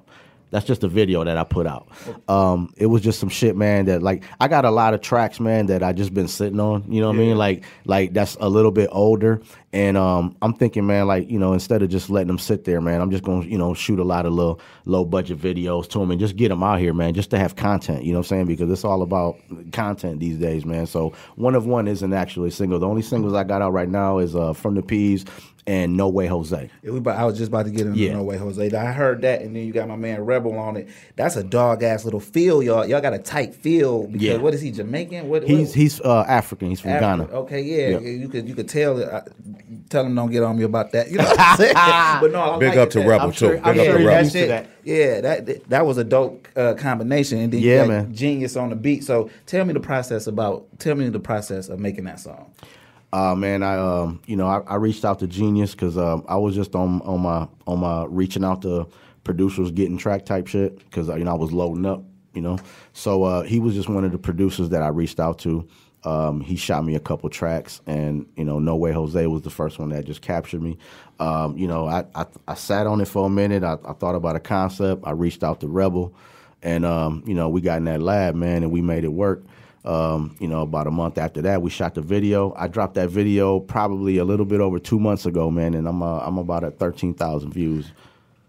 That's just a video that I put out. Um, it was just some shit, man. That like I got a lot of tracks, man, that I just been sitting on. You know what I mean? Like like that's a little bit older, and um, I'm thinking, man, like you know, instead of just letting them sit there, man, I'm just gonna you know shoot a lot of little low budget videos to them and just get them out here, man, just to have content. You know what I'm saying? Because it's all about content these days, man. So one of one isn't actually a single. The only singles I got out right now is uh, from the P's and No Way Jose. Yeah, we about, I was just about to get into Yeah. No Way Jose. I heard that, and then you got my man Rebel on it. That's a dog ass little feel, y'all. Y'all got a tight feel. Because Yeah. What is he Jamaican? What? He's what, he's uh, African. He's from African. Ghana. Okay, yeah, Yeah. you could you could tell. I, tell them don't get on me about that. You know what I'm [laughs] saying? but no, I Big like up to that. Rebel, I'm too. sure- Big I'm up sure to that Rebel. shit- That. Yeah, that that was a dope uh, combination, and then Yeah, man. genius on the beat. So tell me the process about. Tell me the process of making that song. Uh, man, I um, you know, I, I reached out to Genius because um, I was just on on my on my reaching out to producers, getting track type shit because you know I was loading up, you know. So uh, he was just one of the producers that I reached out to. Um, he shot me a couple tracks, and you know, No Way Jose was the first one that just captured me. Um, you know, I, I I sat on it for a minute. I, I thought about a concept. I reached out to Rebel, and um, you know, we got in that lab, man, and we made it work. Um, you know, about a month after that, we shot the video. I dropped that video probably a little bit over two months ago, man, and I'm uh, I'm about at thirteen thousand views.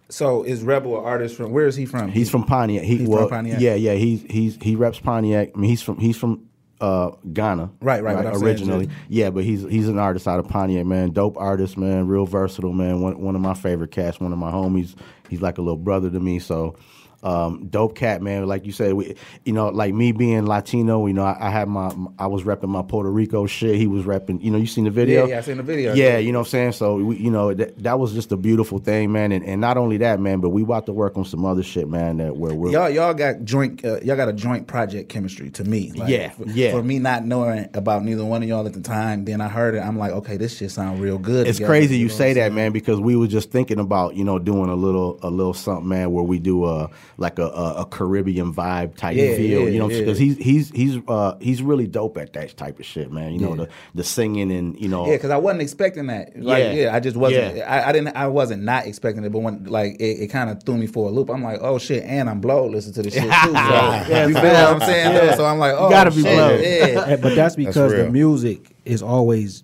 So is Rebel an artist from? Where is he from? He's from Pontiac. He, He's from Pontiac? Yeah, yeah. He's he's he reps Pontiac. I mean, he's from he's from uh, Ghana. Right, right, saying, originally, yeah, but he's he's an artist out of Pontiac, man. Dope artist, man. Real versatile, man. One one of my favorite cats. One of my homies. He's like a little brother to me. So. Um, dope cat, man. Like you said, we, you know, like me being Latino, you know, I, I had my, I was repping my Puerto Rico shit. He was repping, you know, you seen the video? Yeah, yeah, I seen the video. Yeah, you know what I'm saying? So, we, you know, that, that was just a beautiful thing, man. And, and not only that, man, but we about to work on some other shit, man, that where we're. Y'all, y'all got joint, uh, y'all got a joint project chemistry to me. Like, Yeah, for, yeah. For me not knowing about neither one of y'all at the time, then I heard it. I'm like, okay, this shit sound real good. it's together, crazy you know say that, man, because we were just thinking about you know doing a little a little something, man, where we do a like a, a, a Caribbean vibe type Yeah, feel, yeah, you know, yeah. because he's he's he's uh he's really dope at that type of shit, man. You know Yeah. the the singing and you know Yeah, because I wasn't expecting that. Like, yeah, Yeah. I just wasn't. Yeah. I, I didn't. I wasn't not expecting it, but when like it, it kind of threw me for a loop. I'm like, oh shit, and I'm blowed. Listen to this shit too. [laughs] So, you feel what I'm saying? though? So I'm like, oh, gotta be shit, blowed. Yeah. But that's because the music is always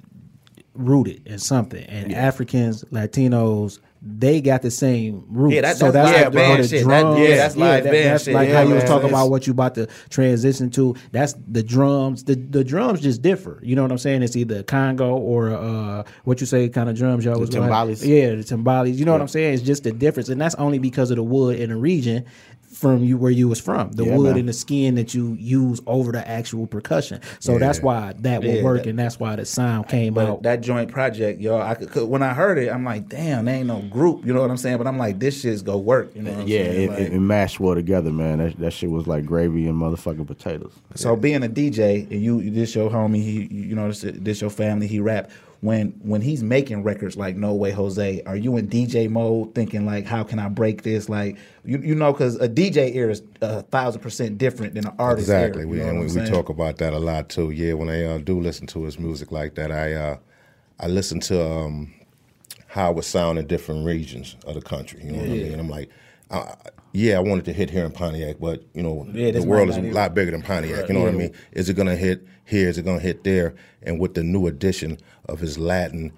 rooted in something, and Africans, Latinos, they got the same roots. Yeah, that- so that's that's live like band shit. That- yeah, that's live band That's shit. like Yeah, how you was talking about what you about to transition to. That's the drums. The the drums just differ. You know what I'm saying? It's either Congo or uh, what you say kind of drums y'all was like- timbales. Yeah, the timbales. You know what I'm saying? It's just the difference, and that's only because of the wood in the region from you where you was from. The Yeah, wood man. and the skin that you use over the actual percussion. So that's why that will Yeah, work, that- and that's why the sound came But out. that joint project, y'all, I could, 'cause when I heard it, I'm like, damn, there ain't no group. You know what I'm saying? But I'm like, this shit's go work. You know what I'm yeah, saying? it, Like- it, it mashed well together, man. That that shit was like gravy and motherfucking potatoes. So being a DJ and you this your homie, he you know this, this your family, he rap. When when he's making records like No Way Jose, are you in DJ mode thinking like how can I break this? Like you you know because a DJ ear is a thousand percent different than an artist ear. Exactly. you We, and we, we talk about that a lot too. Yeah, when I uh, do listen to his music like that, I uh, I listen to um, how it sound in different regions of the country. You know what I mean? I'm like, uh, yeah, I wanted to hit here in Pontiac, but you know, Yeah, the world is not a lot bigger than Pontiac. You know what I mean? Is it gonna hit here? Is it gonna hit there? And with the new addition of his Latin.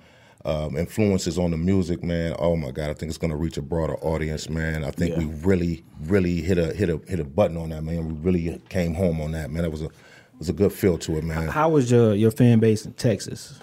Um, influences on the music, man. Oh my God, I think it's gonna reach a broader audience, man. I think we really, really hit a hit a hit a button on that, man. We really came home on that, man. It was a it was a good feel to it, man. How was your your fan base in Texas?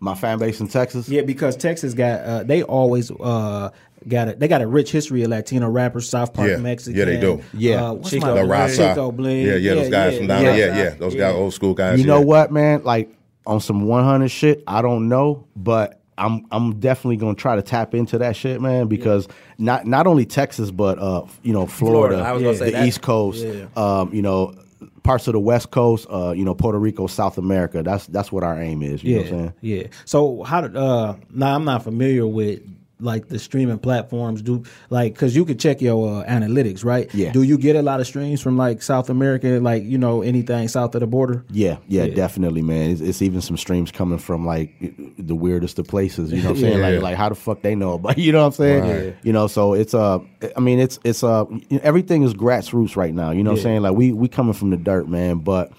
My fan base in Texas. Yeah, because Texas got uh, they always uh, got a, they got a rich history of Latino rappers, South Park Yeah. Mexican. Yeah, they do. Yeah. uh, what's Chico my La Raza. Chingo Bling. Yeah, yeah, those guys from down there. Yeah, yeah, those guys, old school guys. You know what, man? Like on some 100 shit, I don't know, but I'm I'm definitely gonna try to tap into that shit, man, because not not only Texas, but uh, you know, Florida, Florida, I was gonna say the that. East Coast, Yeah. um, you know, parts of the West Coast, uh, you know, Puerto Rico, South America. That's that's what our aim is. You know what I'm Yeah, saying? yeah. So how did uh now I'm not familiar with like the streaming platforms do like because you could check your uh, analytics right Yeah. do you get a lot of streams from like south america like you know anything south of the border Yeah, yeah, Yeah. definitely, man. It's, it's even some streams coming from like the weirdest of places. You know what I'm [laughs] saying? Yeah. Like, like how the fuck they know about? [laughs] You know what I'm saying? Right. You know, so it's uh, I mean, it's it's uh, everything is grassroots right now. You know what I'm saying? Like we we coming from the dirt, man, but.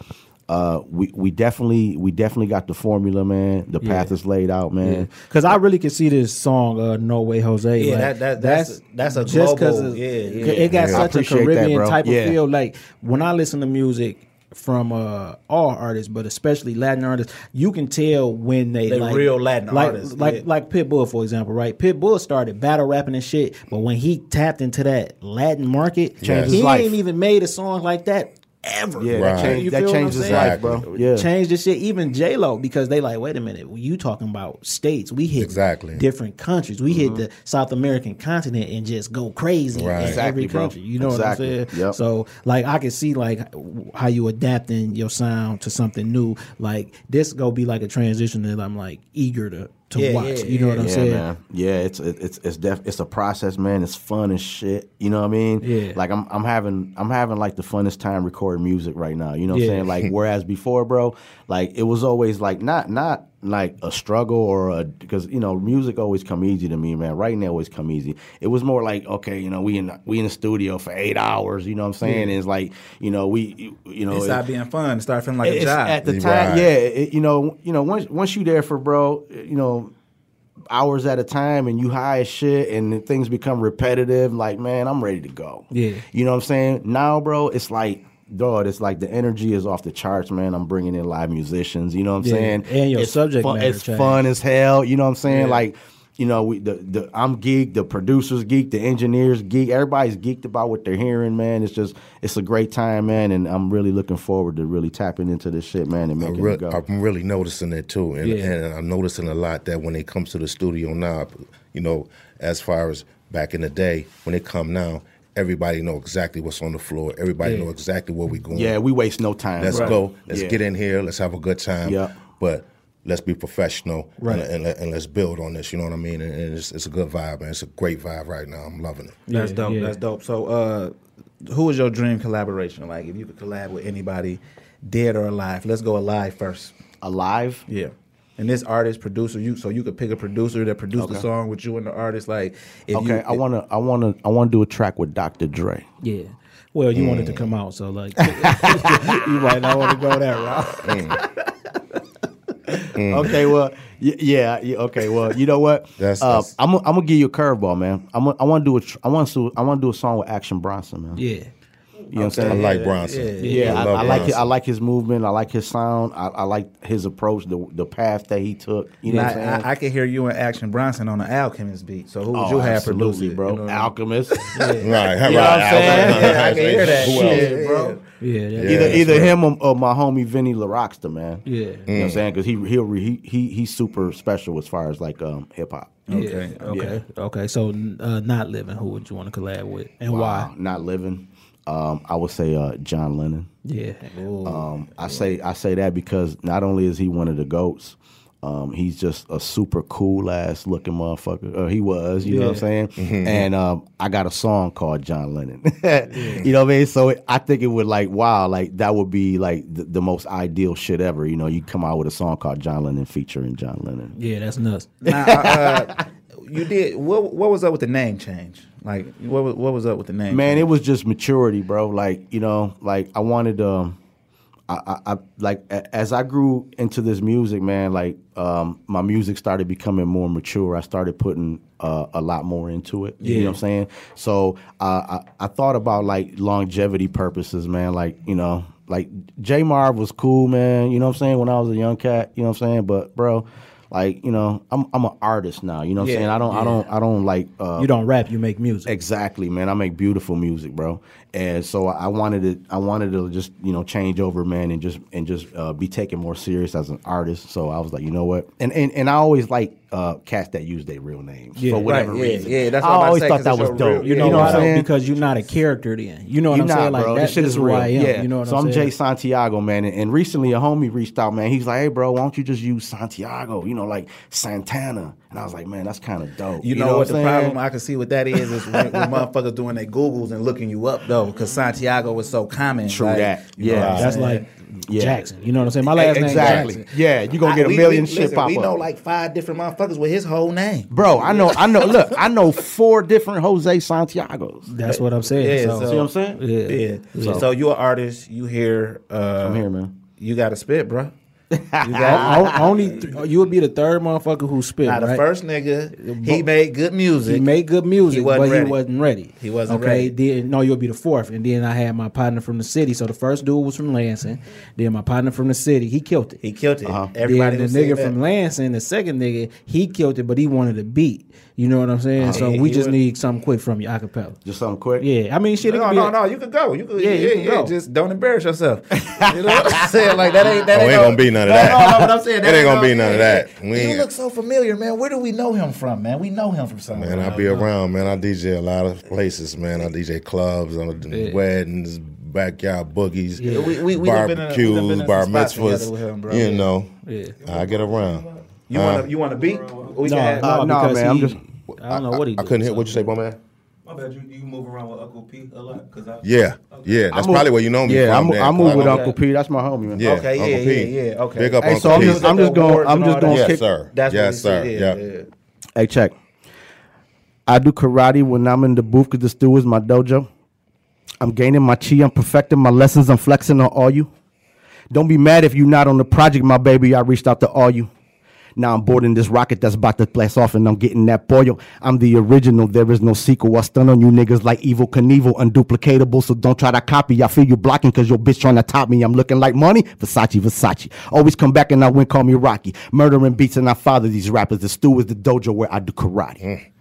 Uh, we we definitely we definitely got the formula, man. The path Yeah. is laid out, man. because i really could see this song uh no way jose Yeah, like, that- that- that's- that's a just 'cause global- of- yeah, yeah. it got Yeah. Such a appreciate that, caribbean type Yeah. of feel like when i listen to music from uh all artists but especially latin artists you can tell when they They like real Latin like, artists, like yeah. like pitbull for example right pitbull started battle rapping and shit but when he tapped into that latin market Changed he ain't even made a song like that ever Yeah, Right. that, changed, that feel what I'm changed his life, bro. Yeah, Change the shit. Even J Lo because they like, wait a minute, you talking about states? We hit Exactly. different countries. We hit mm-hmm. the South American continent and just go crazy Right. in Exactly, every bro. country. You know Exactly. what I'm saying? Yep. So like, I can see like how you adapting your sound to something new. Like this go be like a transition that I'm like eager to to Yeah, watch. yeah, you know what I'm yeah, saying? man. Yeah, it's it's it's def- it's a process, man. It's fun as shit. You know what I mean? Yeah. Like I'm I'm having I'm having like the funnest time recording music right now. You know what. I'm saying? Like [laughs] whereas before, bro, like it was always like not not like a struggle or a because you know music always come easy to me, man. Writing always come easy. It was more like okay, you know we in we in the studio for eight hours. You know what I'm saying? And it's like you know we you know It it- being fun. It started feeling like a job. at the Right. time, yeah. It, you know, you know, once once you there for bro, you know, hours at a time, and you high as shit, and things become repetitive. Like, man, I'm ready to go. Yeah. you know what I'm saying. Now, bro, it's like. Dog, it's like the energy is off the charts, man. I'm bringing in live musicians. You know what I'm Yeah, saying? and your it's subject fun, matter It's changed. fun as hell. You know what I'm saying? Like, you know, we the, the I'm geek, the producers geek, the engineers geek. Everybody's geeked about what they're hearing, man. It's just it's a great time, man, and I'm really looking forward to really tapping into this shit, man, and I making re- it go. I'm really noticing it too, and, Yeah. and I'm noticing a lot that when it comes to the studio now, you know, as far as back in the day, when it come now, everybody know exactly what's on the floor. Everybody know exactly where we're going. yeah, we waste no time. let's bro. go. Let's Yeah. get in here. Let's have a good time. Yeah. but let's be professional Right. and, and, let- and let's build on this. You know what I mean? And, and it's, it's a good vibe, man. It's a great vibe right now. I'm loving it. That's Yeah, dope. yeah. That's dope. So, uh, who is your dream collaboration? Like, if you could collab with anybody, dead or alive. Let's go alive first. alive. Yeah. And this artist, producer, you so you could pick a producer that produced the song with you and the artist. Like, if Okay, you, I wanna, I wanna, I wanna do a track with Dr. Dre. Yeah. Well, you want it to mm. come out, so like [laughs] you might not want to go that route. Mm. Mm. Okay, well, yeah, yeah, okay, well, you know what? [laughs] That's- uh, that's- I'm, gonna- I'm gonna give you a curveball, man. I'm, I want to do a, tr- I want to, I want to do a song with Action Bronson, man. Yeah. You know what I'm saying? I like Bronson. Yeah, I, love I like it. Bronson. I like his movement. I like his sound. I, I like his approach, the the path that he took. You know I, what I'm saying? I, I can hear you and Action Bronson on the Alchemist beat. So who would Oh, you have absolutely, produced it? bro. You know what I? Alchemist. [laughs] Right, right. You know what I'm saying? [laughs] Yeah, I can hear that. Who else? Yeah, bro. Yeah. Yeah. either that's either right. him or, or my homie Vinny LaRockster, man. Yeah. You know what I'm saying? Because he he'll re, he he he's super special as far as like um hip hop. Okay, Yeah. Okay. Okay. So, uh, not living. Who would you want to collab with, and why? Not living. Um, I would say uh, John Lennon. Yeah. Um, I say I say that because not only is he one of the goats, um, he's just a super cool ass looking motherfucker. Or he was, you know what I'm saying? And um, I got a song called John Lennon. [laughs] You know what I mean? So I think it would like wow, like that would be like the, the most ideal shit ever. You know, you come out with a song called John Lennon featuring John Lennon. Yeah. That's nuts. Now, uh, you did what? What was up with the name change? Like, what was, what was up with the name? Man, change? it was just maturity, bro. Like you know, like I wanted um, I, I, I like a- as I grew into this music, man. Like um, my music started becoming more mature. I started putting uh, a lot more into it. You know what I'm saying? So uh, I, I thought about like longevity purposes, man. Like you know, like J Marv was cool, man. You know what I'm saying? When I was a young cat, you know what I'm saying? But bro. Like you know, I'm I'm an artist now. You know what Yeah, I'm saying? I don't I don't I don't like uh, You don't rap. You make music. Exactly, man. I make beautiful music, bro. And so I wanted to, I wanted to just, you know, change over, man, and just and just uh, be taken more serious as an artist. So I was like, you know what? And and, and I always like uh, cats that use their real names Yeah, for whatever right, yeah, reason. yeah, that's I what I'm always say, thought 'cause that was dope. real- You know, what why I'm saying? Because you're not a character then. You know what You're I'm not, saying? Like bro. that, this shit this is who real. I am. Yeah. You know what so I'm I'm saying? J Santiago, man. And, and recently a homie reached out, man. He's like, "Hey, bro, why don't you just use Santiago? You know, like Santana." And I was like, "Man, that's kind of dope." You, know, what the I'm problem? I can see with that is is when, when motherfuckers doing their Googles and looking you up though, because Santiago was so common. True like, that. Yeah. what That's like Yeah. Jackson. You know what I'm saying? My last name exactly. Yeah, you're gonna get I- a we- million we, shit listen, pop We up. know like five different motherfuckers with his whole name. Bro, I know, I know. Look, I know four different Jose Santiagos. That's what I'm saying. Yeah, so, so- See what I'm saying? yeah. Yeah. So, you're an artist. You hear. Uh, I'm here, man. You got to spit, bro. [laughs] You O- got. o- only th- you would be the third motherfucker who spit. Now the right? first nigga, he made good music. He made good music, He but ready. he wasn't ready. He wasn't okay, ready. Then no, you'll be the fourth, and then I had my partner from the city. So the first dude was from Lansing. Then my partner from the city, he killed it. He killed it. Uh-huh. Everybody then the nigga from Lansing, the second nigga, he killed it, but he wanted a beat. You know what I'm saying? So Uh-huh. Yeah, we just would- need something quick from you, acapella. Just something quick. Yeah, I mean, shit. it No, be no, a- no. You could go. You could. Yeah, Yeah, you yeah, can yeah. go. Just don't embarrass yourself. [laughs] You know what I'm saying? Like that ain't that Oh, ain't, ain't no- gonna be none of that. No, no, no. but I'm saying It ain't gonna no- be none of that. We You look so familiar, man. Where do we know him from, man? We know him from somewhere. Man, I be around, man. I DJ a lot of places, man. I DJ clubs, on the weddings, backyard boogies, Yeah, we- we- we done been a- we done been barbecues, in bar some mitzvahs. with him, bro. you know, Yeah. I get around. You want to you want to beat? We No, can have- no, nah, because man, I'm he- just- I don't know what he. I do, couldn't hear what you say, bro, man. My bad. You, you move around with Uncle P a lot because I Yeah, yeah. That's probably where you know me Yeah, from. I'm, then, I 'cause move with I'm- Uncle P. That's my homie, man. Yeah, Okay, Uncle yeah, P. yeah, yeah, okay. Big up Hey, Uncle so I'm P. just, I'm just going. I'm just going. yes, kick. sir. That's yes, what sir. he said. Yeah, yeah. Hey, check. I do karate when I'm in the booth because the stew is my dojo. I'm gaining my chi. I'm perfecting my lessons. I'm flexing on all you. Don't be mad if you're not on the project, my baby. I reached out to all you. Now I'm boarding this rocket that's about to blast off and I'm getting that boil. I'm the original, there is no sequel. I stun on you niggas like Evel Knievel, unduplicatable, so don't try to copy. I feel you blocking cause your bitch trying to top me. I'm looking like money, Versace, Versace. Always come back and I win, call me Rocky. Murdering beats and I father these rappers. The stew is the dojo where I do karate. Mm.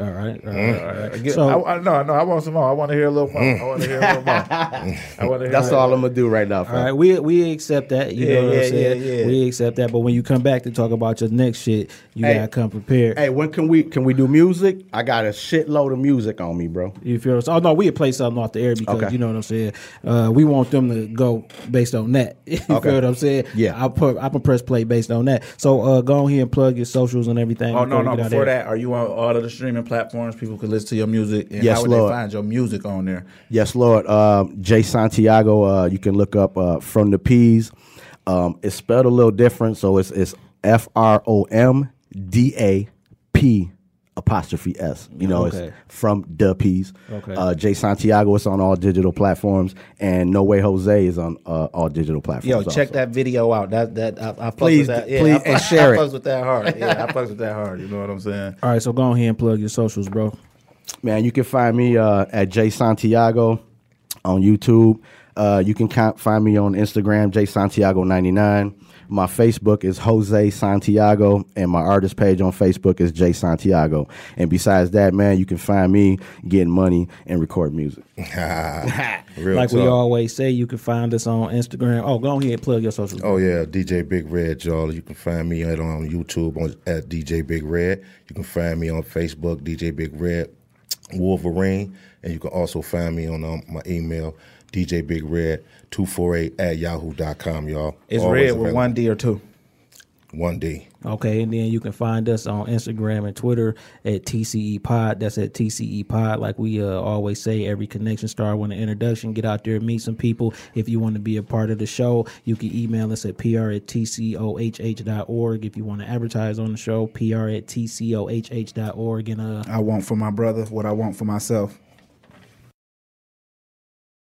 All right, all right, all right. Get- So I, I, no, no, I want some more. I want to hear a little more. I want to hear a little more. I want to hear. That's all I'm gonna do right now, All fam. right, we we accept that. You Yeah, know what yeah, I'm saying? yeah, yeah. We accept that. But when you come back to talk about your next shit, you Hey. gotta come prepared. Hey, when can we can we do music? I got a shitload of music on me, bro. You feel us? Oh no, we had play something off the air because Okay. you know what I'm saying. Uh, we want them to go based on that. [laughs] you Okay. feel what I'm saying? Yeah. I put I can press play based on that. So uh, go here and plug your socials and everything. Oh no, before no! get Before that, are you on all of the streaming platforms? People can listen to your music, and Yes, how would Lord. they find your music on there? Yes, Lord. Um, J Santiago. Uh, you can look up uh, from the P's. Um, it's spelled a little different, so it's it's F R O M D A P apostrophe S. You know, Okay. it's from the P's. Okay. Uh, J Santiago. is on all digital platforms, and No Way Jose is on uh, all digital platforms. Yo, check also. that video out. That that I, I Please, with that. Yeah, please, I, fucks- and share I it. fucks with that hard. [laughs] Yeah, I fucks with that hard. You know what I'm saying? All right, so go ahead and plug your socials, bro. Man, you can find me uh, at J Santiago on YouTube. Uh, you can find me on Instagram, J Santiago 99. My Facebook is Jose Santiago, and my artist page on Facebook is J Santiago. And besides that, man, you can find me getting money and record music. [laughs] [laughs] Real like we always say, you can find us on Instagram. Oh, go ahead and plug your socials. Oh yeah, DJ Big Red, y'all. You can find me at on YouTube on, at DJ Big Red. You can find me on Facebook, DJ Big Red Wolverine, and you can also find me on um, my email, DJ Big Red two four eight at yahoo.com, y'all. It's Always red with available. one D or two. one D. Okay, and then you can find us on Instagram and Twitter at TCE Pod. That's at TCE Pod. Like we uh, always say, every connection start with an introduction. Get out there, meet some people. If you want to be a part of the show, you can email us at pr at tcohh.org. If you want to advertise on the show, pr at tcohh.org. And uh, I want for my brother what I want for myself.